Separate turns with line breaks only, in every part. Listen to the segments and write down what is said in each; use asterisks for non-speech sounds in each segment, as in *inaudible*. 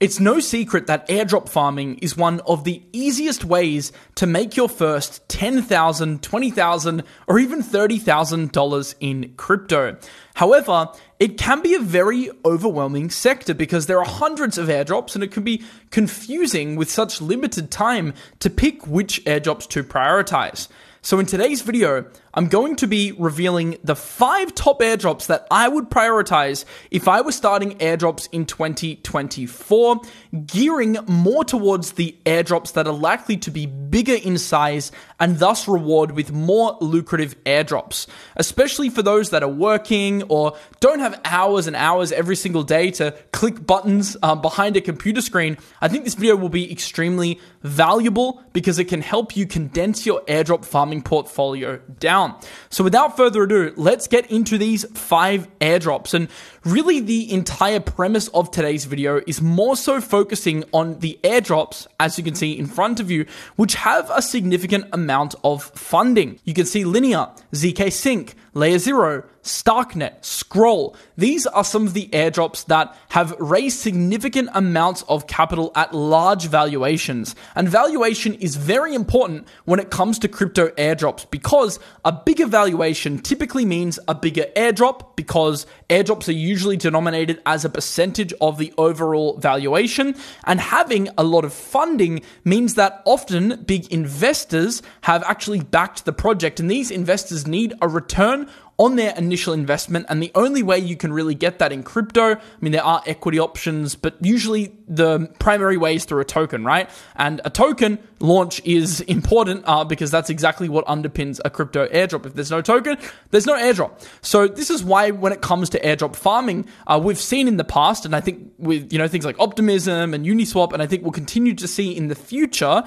It's no secret that airdrop farming is one of the easiest ways to make your first $10,000, $20,000, or even $30,000 in crypto. However, it can be a very overwhelming sector because there are hundreds of airdrops and it can be confusing with such limited time to pick which airdrops to prioritize. So in today's video, I'm going to be revealing the five top airdrops that I would prioritize if I were starting airdrops in 2024, gearing more towards the airdrops that are likely to be bigger in size and thus reward with more lucrative airdrops, especially for those that are working or don't have hours and hours every single day to click buttons um, behind a computer screen. I think this video will be extremely valuable because it can help you condense your airdrop farming portfolio down. So without further ado, let's get into these five airdrops. And really the entire premise of today's video is more so focusing on the airdrops, as you can see in front of you, which have a significant amount of funding. You can see Linea, ZK Sync, Layer Zero, Starknet, Scroll. These are some of the airdrops that have raised significant amounts of capital at large valuations. And valuation is very important when it comes to crypto airdrops because a bigger valuation typically means a bigger airdrop because airdrops are usually denominated as a percentage of the overall valuation. And having a lot of funding means that often big investors have actually backed the project and these investors need a return on their initial investment. And the only way you can really get that in crypto, I mean, there are equity options, but usually the primary way is through a token, right? And a token launch is *laughs* important uh, because that's exactly what underpins a crypto airdrop. If there's no token, there's no airdrop. So this is why when it comes to airdrop farming, uh, we've seen in the past, and I think with, you know, things like Optimism and Uniswap, and I think we'll continue to see in the future,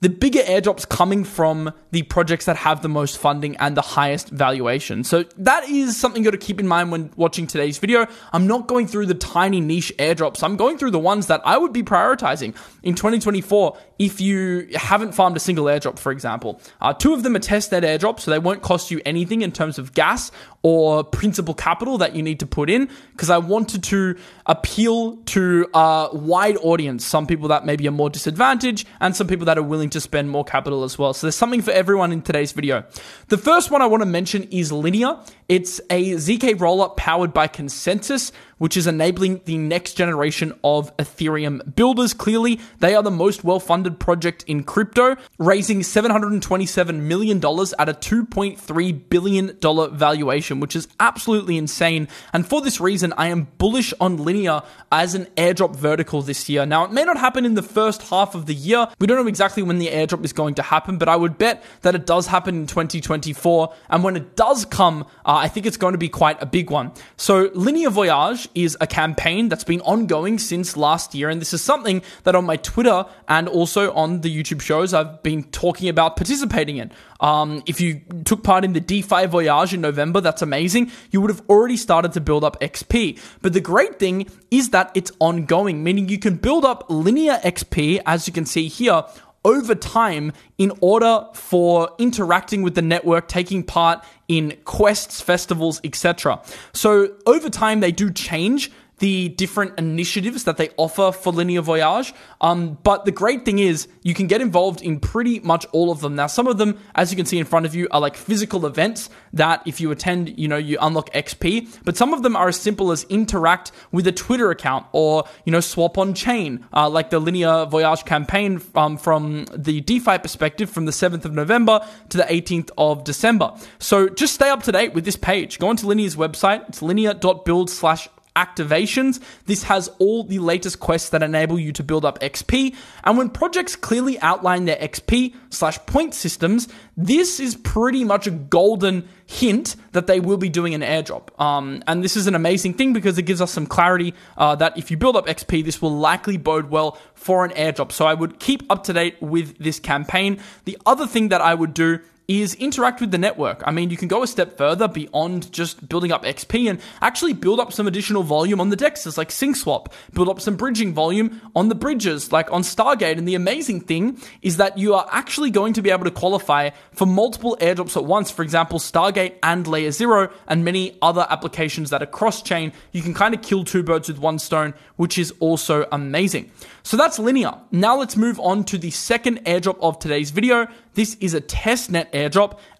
the bigger airdrops coming from the projects that have the most funding and the highest valuation. So that is something you got to keep in mind when watching today's video. I'm not going through the tiny niche airdrops. I'm going through the ones that I would be prioritizing in 2024 if you haven't farmed a single airdrop, for example. Uh, two of them are testnet airdrops, so they won't cost you anything in terms of gas or principal capital that you need to put in because I wanted to appeal to a wide audience. Some people that maybe are more disadvantaged and some people that are willing to spend more capital as well. So there's something for everyone in today's video. The first one I want to mention is Linea. It's a ZK rollup powered by ConsenSys, which is enabling the next generation of Ethereum builders. Clearly, they are the most well funded project in crypto, raising $727 million at a $2.3 billion valuation, which is absolutely insane. And for this reason, I am bullish on Linea as an airdrop vertical this year. Now, it may not happen in the first half of the year. We don't know exactly when the airdrop is going to happen, but I would bet that it does happen in 2024. And when it does come, uh, I think it's going to be quite a big one. So, Linea Voyage is a campaign that's been ongoing since last year. And this is something that on my Twitter and also on the YouTube shows I've been talking about participating in. Um, if you took part in the DeFi Voyage in November, that's amazing. You would have already started to build up XP. But the great thing is that it's ongoing, meaning you can build up Linea XP, as you can see here, over time in order for interacting with the network, taking part in quests, festivals, etc. So over time, they do change the different initiatives that they offer for Linea Voyage. Um, but the great thing is you can get involved in pretty much all of them. Now, some of them, as you can see in front of you, are like physical events that if you attend, you know, you unlock XP. But some of them are as simple as interact with a Twitter account or, you know, swap on chain, uh, like the Linea Voyage campaign um, from the DeFi perspective from the 7th of November to the 18th of December. So just stay up to date with this page. Go onto Linea's website. It's linea.build slash activations. This has all the latest quests that enable you to build up XP. And when projects clearly outline their XP slash point systems, this is pretty much a golden hint that they will be doing an airdrop. Um, and this is an amazing thing because it gives us some clarity uh, that if you build up XP, this will likely bode well for an airdrop. So I would keep up to date with this campaign. The other thing that I would do is interact with the network. I mean, you can go a step further beyond just building up XP and actually build up some additional volume on the dexes like SyncSwap, build up some bridging volume on the bridges like on Stargate. And the amazing thing is that you are actually going to be able to qualify for multiple airdrops at once. For example, Stargate and Layer Zero and many other applications that are cross chain. You can kind of kill two birds with one stone, which is also amazing. So that's Linea. Now let's move on to the second airdrop of today's video. This is a testnet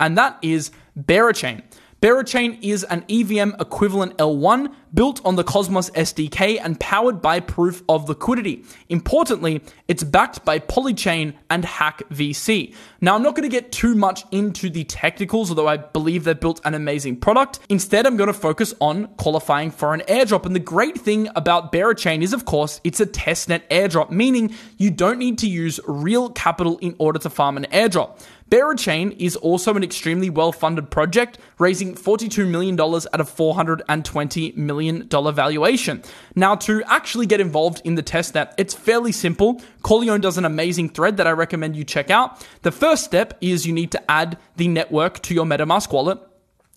and that is Berachain. Berachain is an EVM equivalent L1 built on the Cosmos SDK and powered by proof of liquidity. Importantly, it's backed by Polychain and Hack VC. Now, I'm not going to get too much into the technicals, although I believe they've built an amazing product. Instead, I'm going to focus on qualifying for an airdrop. And the great thing about Berachain is, of course, it's a testnet airdrop, meaning you don't need to use real capital in order to farm an airdrop. Berachain is also an extremely well funded project, raising $42 million at a $420 million valuation. Now, to actually get involved in the testnet, it's fairly simple. Corleone does an amazing thread that I recommend you check out. The first step is you need to add the network to your MetaMask wallet.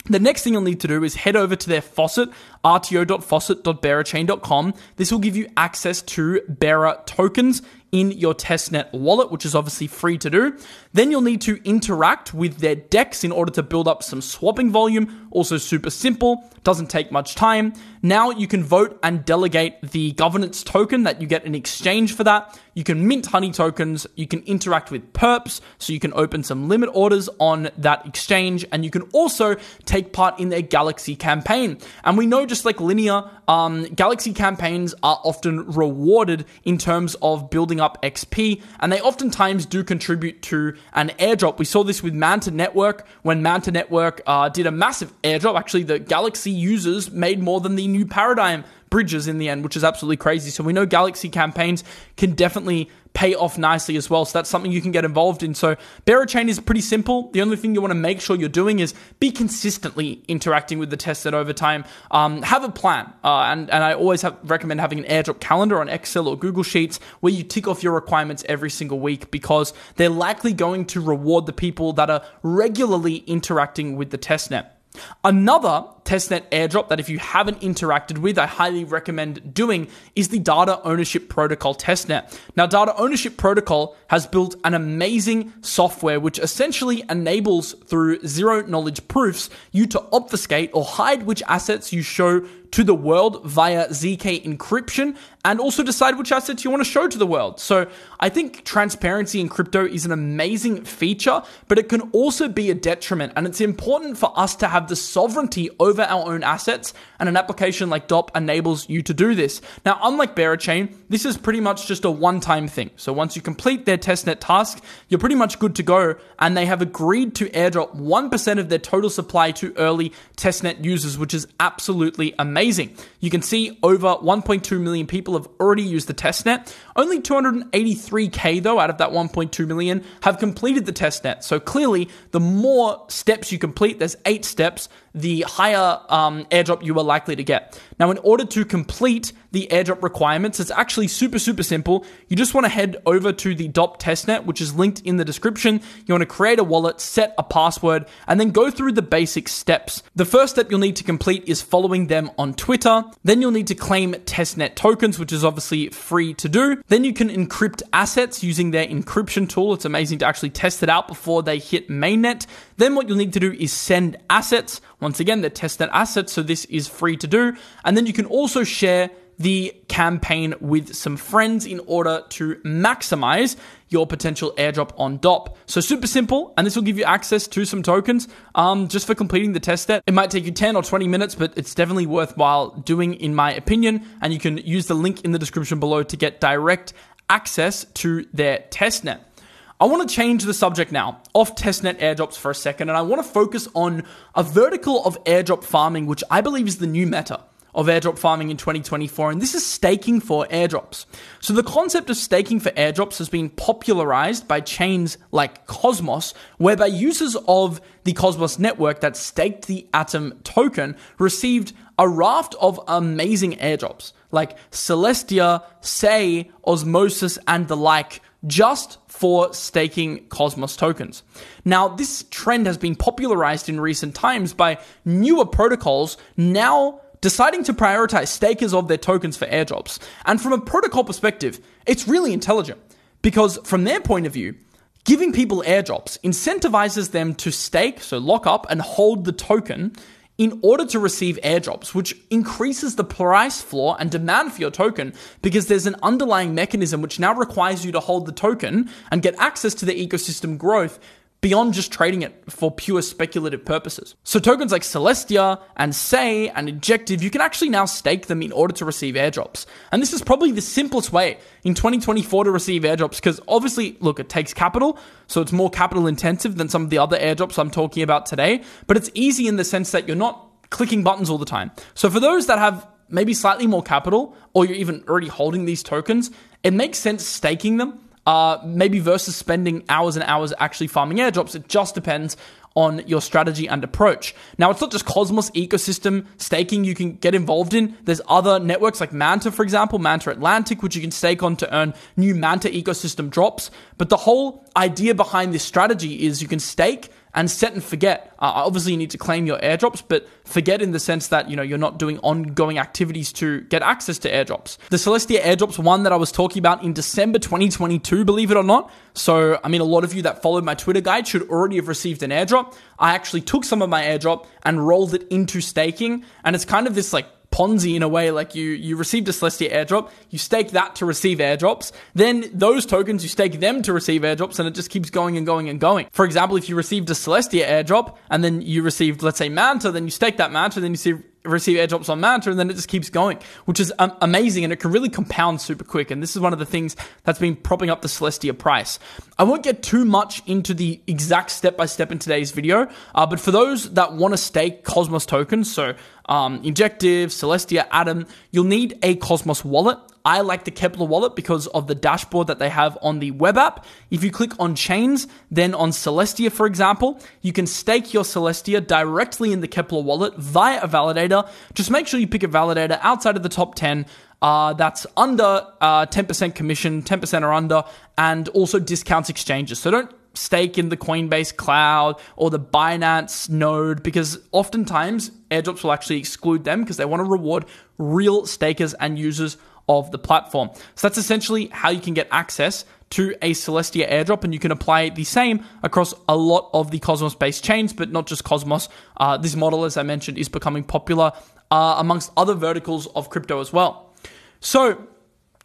The next thing you'll need to do is head over to their faucet, artio.faucet.berachain.com. This will give you access to Bera tokens in your testnet wallet, which is obviously free to do. Then you'll need to interact with their DEX in order to build up some swapping volume. Also, super simple, doesn't take much time. Now you can vote and delegate the governance token that you get in exchange for that. You can mint honey tokens. You can interact with perps, so you can open some limit orders on that exchange, and you can also take part in their Galxe campaign. And we know, just like Linea, um, Galxe campaigns are often rewarded in terms of building up XP, and they oftentimes do contribute to an airdrop. We saw this with Manta Network when Manta Network uh, did a massive airdrop. Actually, the Galxe users made more than the new paradigm bridges in the end, which is absolutely crazy. So we know Galxe campaigns can definitely pay off nicely as well. So that's something you can get involved in. So Bearer Berachain is pretty simple. The only thing you want to make sure you're doing is be consistently interacting with the testnet over time. Um, have a plan. Uh, and, and I always have, recommend having an airdrop calendar on Excel or Google Sheets where you tick off your requirements every single week because they're likely going to reward the people that are regularly interacting with the testnet. Another testnet airdrop that if you haven't interacted with, I highly recommend doing is the Data Ownership Protocol testnet. Now, Data Ownership Protocol has built an amazing software which essentially enables through zero knowledge proofs you to obfuscate or hide which assets you show to the world via ZK encryption and also decide which assets you want to show to the world. So I think transparency in crypto is an amazing feature, but it can also be a detriment. And it's important for us to have the sovereignty over our own assets. And an application like DOP enables you to do this. Now, unlike Berachain, this is pretty much just a one time thing. So once you complete their testnet task, you're pretty much good to go. And they have agreed to airdrop 1% of their total supply to early testnet users, which is absolutely amazing. You can see over 1.2 million people have already used the testnet. Only 283k though out of that 1.2 million have completed the testnet. So clearly, the more steps you complete, there's eight steps, the higher um, airdrop you are likely to get. Now, in order to complete the airdrop requirements, it's actually super, super simple. You just want to head over to the DOP testnet, which is linked in the description. You want to create a wallet, set a password, and then go through the basic steps. The first step you'll need to complete is following them on Twitter. Then you'll need to claim testnet tokens, which is obviously free to do. Then you can encrypt assets using their encryption tool. It's amazing to actually test it out before they hit mainnet. Then what you'll need to do is send assets. Once again, they're testnet assets, so this is free to do. And then you can also share the campaign with some friends in order to maximize your potential airdrop on DOP. So super simple, and this will give you access to some tokens um, just for completing the test set. It might take you 10 or 20 minutes, but it's definitely worthwhile doing, in my opinion. And you can use the link in the description below to get direct access to their testnet. I want to change the subject now off testnet airdrops for a second, and I want to focus on a vertical of airdrop farming, which I believe is the new meta of airdrop farming in 2024, and this is staking for airdrops. So, the concept of staking for airdrops has been popularized by chains like Cosmos, whereby users of the Cosmos network that staked the Atom token received a raft of amazing airdrops. like Celestia, Sei, Osmosis, and the like just for staking Cosmos tokens. Now, this trend has been popularized in recent times by newer protocols now deciding to prioritize stakers of their tokens for airdrops. And from a protocol perspective, it's really intelligent because from their point of view, giving people airdrops incentivizes them to stake, so lock up and hold the token in order to receive airdrops, which increases the price floor and demand for your token because there's an underlying mechanism which now requires you to hold the token and get access to the ecosystem growth beyond just trading it for pure speculative purposes. So tokens like Celestia and Sei and Injective, you can actually now stake them in order to receive airdrops. And this is probably the simplest way in 2024 to receive airdrops because obviously, look, it takes capital, so it's more capital intensive than some of the other airdrops I'm talking about today, but it's easy in the sense that you're not clicking buttons all the time. So for those that have maybe slightly more capital or you're even already holding these tokens, it makes sense staking them uh, maybe versus spending hours and hours actually farming airdrops. It just depends on your strategy and approach. Now, it's not just Cosmos ecosystem staking you can get involved in. There's other networks like Manta, for example, Manta Atlantic, which you can stake on to earn new Manta ecosystem drops. But the whole idea behind this strategy is you can stake and set and forget. Uh, obviously, you need to claim your airdrops, but forget in the sense that you know you're not doing ongoing activities to get access to airdrops. The Celestia airdrops one that I was talking about in December 2022, believe it or not. So, I mean, a lot of you that followed my Twitter guide should already have received an airdrop. I actually took some of my airdrop and rolled it into staking, and it's kind of this like Ponzi in a way, like you you received a Celestia airdrop, you stake that to receive airdrops, then those tokens you stake them to receive airdrops, and it just keeps going and going and going. For example, if you received a Celestia airdrop and then you received, let's say, Manta, then you stake that Manta, then you see receive airdrops on Manta, and then it just keeps going, which is um, amazing, and it can really compound super quick. And this is one of the things that's been propping up the Celestia price. I won't get too much into the exact step by step in today's video, uh, but for those that want to stake Cosmos tokens, so um, Injective, Celestia, Atom, you'll need a Cosmos wallet. I like the Keplr wallet because of the dashboard that they have on the web app. If you click on chains, then on Celestia, for example, you can stake your Celestia directly in the Keplr wallet via a validator. Just make sure you pick a validator outside of the top 10 uh, that's under uh, 10% commission, 10% or under, and also discounts exchanges. So don't stake in the Coinbase cloud or the Binance node because oftentimes airdrops will actually exclude them because they want to reward real stakers and users of the platform. So that's essentially how you can get access to a Celestia airdrop, and you can apply the same across a lot of the Cosmos based chains, but not just Cosmos. Uh, this model, as I mentioned, is becoming popular uh, amongst other verticals of crypto as well. So,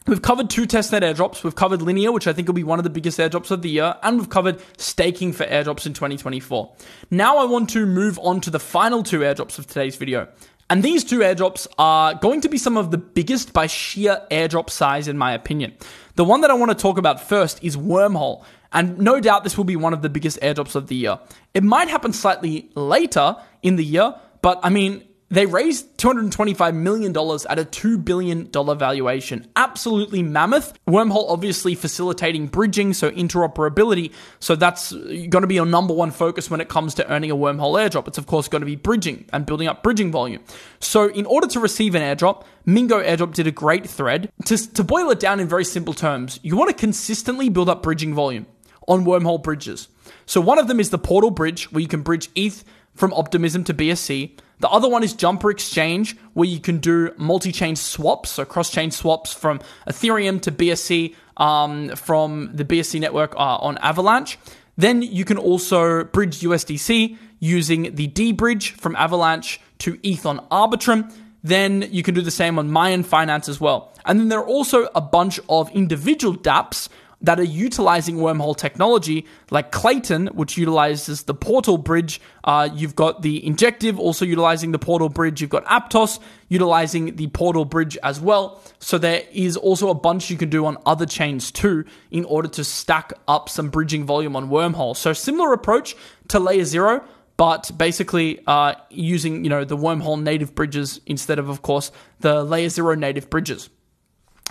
We've covered two testnet airdrops. We've covered Linea, which I think will be one of the biggest airdrops of the year, and we've covered staking for airdrops in 2024. Now I want to move on to the final two airdrops of today's video. And these two airdrops are going to be some of the biggest by sheer airdrop size, in my opinion. The one that I want to talk about first is Wormhole. And no doubt this will be one of the biggest airdrops of the year. It might happen slightly later in the year, but I mean, they raised $225 million at a $2 billion valuation. Absolutely mammoth. Wormhole obviously facilitating bridging, so interoperability. So that's going to be your number one focus when it comes to earning a wormhole airdrop. It's of course going to be bridging and building up bridging volume. So in order to receive an airdrop, Mingo Airdrop did a great thread. To, to boil it down in very simple terms, you want to consistently build up bridging volume on wormhole bridges. So one of them is the portal bridge, where you can bridge ETH from Optimism to BSC. The other one is Jumper Exchange, where you can do multi chain swaps, so cross chain swaps from Ethereum to BSC um, from the BSC network uh, on Avalanche. Then you can also bridge USDC using the deBridge from Avalanche to ETH on Arbitrum. Then you can do the same on Mayan Finance as well. And then there are also a bunch of individual dApps that are utilizing wormhole technology, like Klaytn, which utilizes the portal bridge. Uh, you've got the Injective also utilizing the portal bridge. You've got Aptos utilizing the portal bridge as well. So there is also a bunch you can do on other chains too in order to stack up some bridging volume on wormhole. So similar approach to layer zero. But basically, uh, using you know the wormhole native bridges instead of, of course, the layer zero native bridges.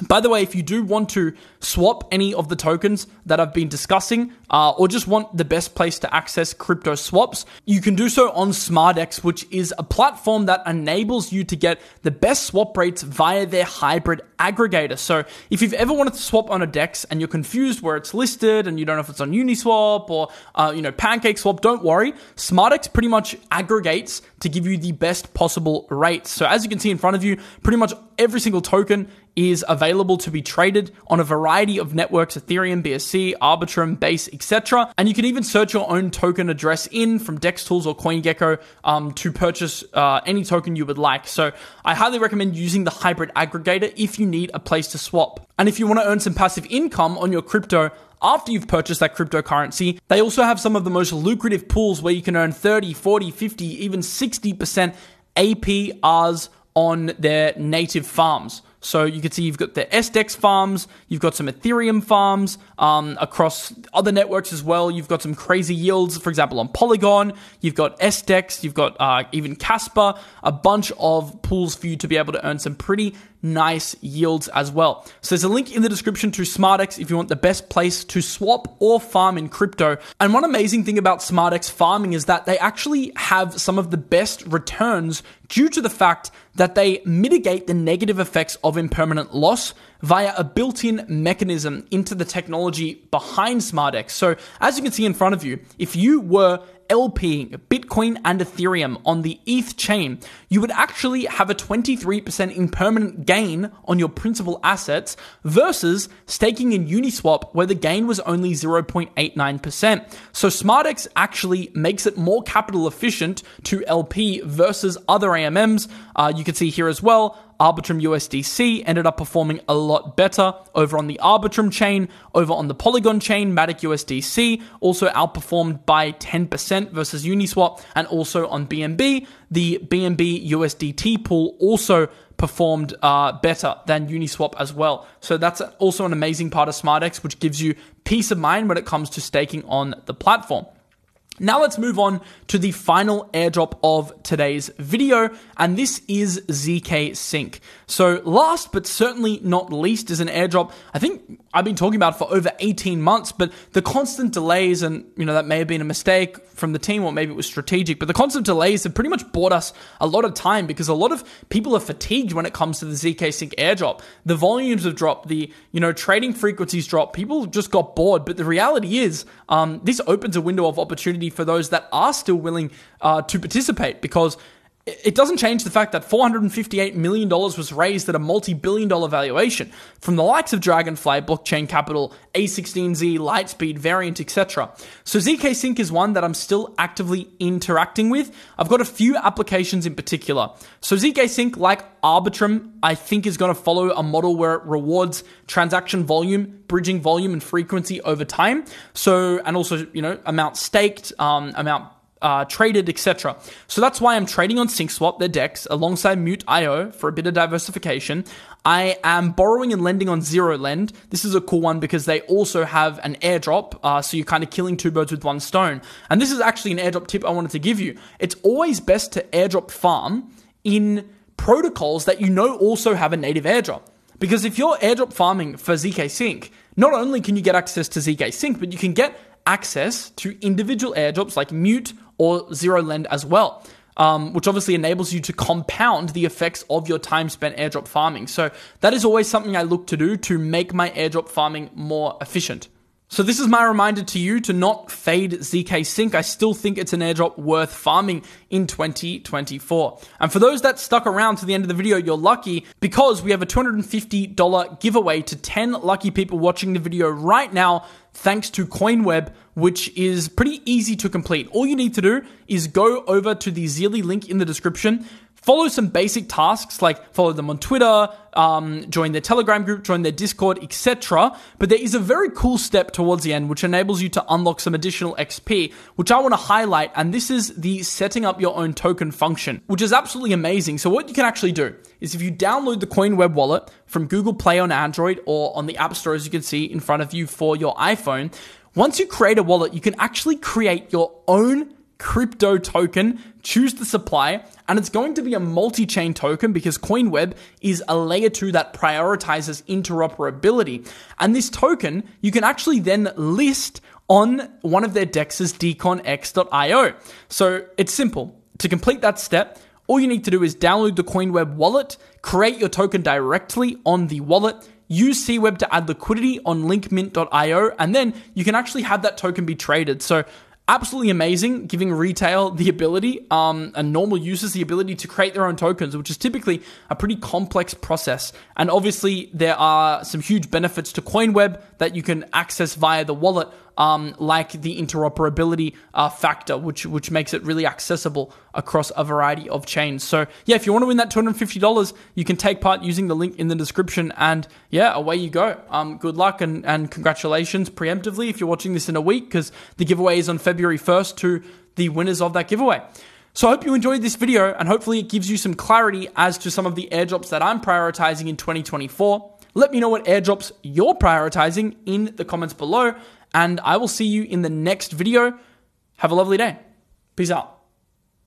By the way, if you do want to swap any of the tokens that I've been discussing, uh, or just want the best place to access crypto swaps, you can do so on SmarDex, which is a platform that enables you to get the best swap rates via their hybrid aggregator. So if you've ever wanted to swap on a DEX and you're confused where it's listed and you don't know if it's on Uniswap or uh, you know PancakeSwap, don't worry. SmarDex pretty much aggregates to give you the best possible rates. So as you can see in front of you, pretty much every single token is available to be traded on a variety of networks Ethereum, BSC, Arbitrum, Base, etc. And you can even search your own token address in from DexTools or CoinGecko um, to purchase uh, any token you would like. So I highly recommend using the hybrid aggregator if you need a place to swap. And if you want to earn some passive income on your crypto, after you've purchased that cryptocurrency. They also have some of the most lucrative pools where you can earn 30, 40, 50, even 60% APRs on their native farms. So you can see you've got the SDEX farms, you've got some Ethereum farms um, across other networks as well. You've got some crazy yields, for example, on Polygon. You've got SDEX, you've got uh, even Casper, a bunch of pools for you to be able to earn some pretty nice yields as well. So there's a link in the description to SmarDex if you want the best place to swap or farm in crypto. And one amazing thing about SmarDex farming is that they actually have some of the best returns due to the fact that they mitigate the negative effects of impermanent loss via a built-in mechanism into the technology behind SmarDex. So as you can see in front of you, if you were LPing Bitcoin and Ethereum on the ETH chain, you would actually have a 23% impermanent gain on your principal assets versus staking in Uniswap where the gain was only 0.89%. So SmarDex actually makes it more capital efficient to LP versus other AMMs. Uh, you can see here as well, Arbitrum USDC ended up performing a lot better over on the Arbitrum chain, over on the Polygon chain, Matic USDC also outperformed by 10% versus Uniswap, and also on BNB, the BNB USDT pool also performed uh, better than Uniswap as well. So that's also an amazing part of SmarDex, which gives you peace of mind when it comes to staking on the platform. Now let's move on to the final airdrop of today's video, and this is ZK Sync. So last but certainly not least is an airdrop I think I've been talking about for over 18 months, but the constant delays, and you know, that may have been a mistake from the team, or maybe it was strategic, but the constant delays have pretty much bought us a lot of time because a lot of people are fatigued when it comes to the ZK Sync airdrop. The volumes have dropped, the, you know, trading frequencies dropped, people just got bored, but the reality is, um, this opens a window of opportunity for those that are still willing uh, to participate because it doesn't change the fact that $458 million was raised at a multi billion dollar valuation from the likes of Dragonfly, Blockchain Capital, A16Z, Lightspeed, Variant, etc. So ZK Sync is one that I'm still actively interacting with. I've got a few applications in particular. So ZK Sync, like Arbitrum, I think is going to follow a model where it rewards transaction volume, bridging volume, and frequency over time. So, and also, you know, amount staked, um, amount uh, traded, etc. So that's why I'm trading on SyncSwap, their DEX, alongside Mute.io for a bit of diversification. I am borrowing and lending on Zero Lend. This is a cool one because they also have an airdrop, uh, so you're kind of killing two birds with one stone. And this is actually an airdrop tip I wanted to give you. It's always best to airdrop farm in protocols that you know also have a native airdrop. Because if you're airdrop farming for ZK Sync, not only can you get access to ZK Sync, but you can get access to individual airdrops like Mute or zero lend as well. Um, which obviously enables you to compound the effects of your time spent airdrop farming. So that is always something I look to do to make my airdrop farming more efficient. So this is my reminder to you to not fade ZK Sync. I still think it's an airdrop worth farming in 2024. And for those that stuck around to the end of the video, you're lucky because we have a $250 giveaway to 10 lucky people watching the video right now thanks to CoinWeb, which is pretty easy to complete. All you need to do is go over to the Zealy link in the description, follow some basic tasks like follow them on Twitter, um, join their Telegram group, join their Discord, etc. But there is a very cool step towards the end which enables you to unlock some additional XP, which I want to highlight. And this is the setting up your own token function, which is absolutely amazing. So what you can actually do is if you download the Coin Web wallet from Google Play on Android or on the App Store, as you can see in front of you for your iPhone, once you create a wallet, you can actually create your own crypto token. Choose the supply, and it's going to be a multi chain token because CoinWeb is a layer 2 that prioritizes interoperability. And this token, you can actually then list on one of their dexes, deconx.io. So it's simple. To complete that step, all you need to do is download the CoinWeb wallet, create your token directly on the wallet, use CWeb to add liquidity on linkmint.io, and then you can actually have that token be traded. So absolutely amazing, giving retail the ability um, and normal users the ability to create their own tokens, which is typically a pretty complex process. And obviously, there are some huge benefits to CoinWeb that you can access via the wallet um, like the interoperability uh, factor, which which makes it really accessible across a variety of chains. So yeah, if you want to win that two hundred fifty dollars, you can take part using the link in the description, and yeah, away you go. Um, good luck and and congratulations preemptively if you're watching this in a week because the giveaway is on February first to the winners of that giveaway. So I hope you enjoyed this video and hopefully it gives you some clarity as to some of the airdrops that I'm prioritizing in 2024. Let me know what airdrops you're prioritizing in the comments below and I will see you in the next video. Have a lovely day. Peace out.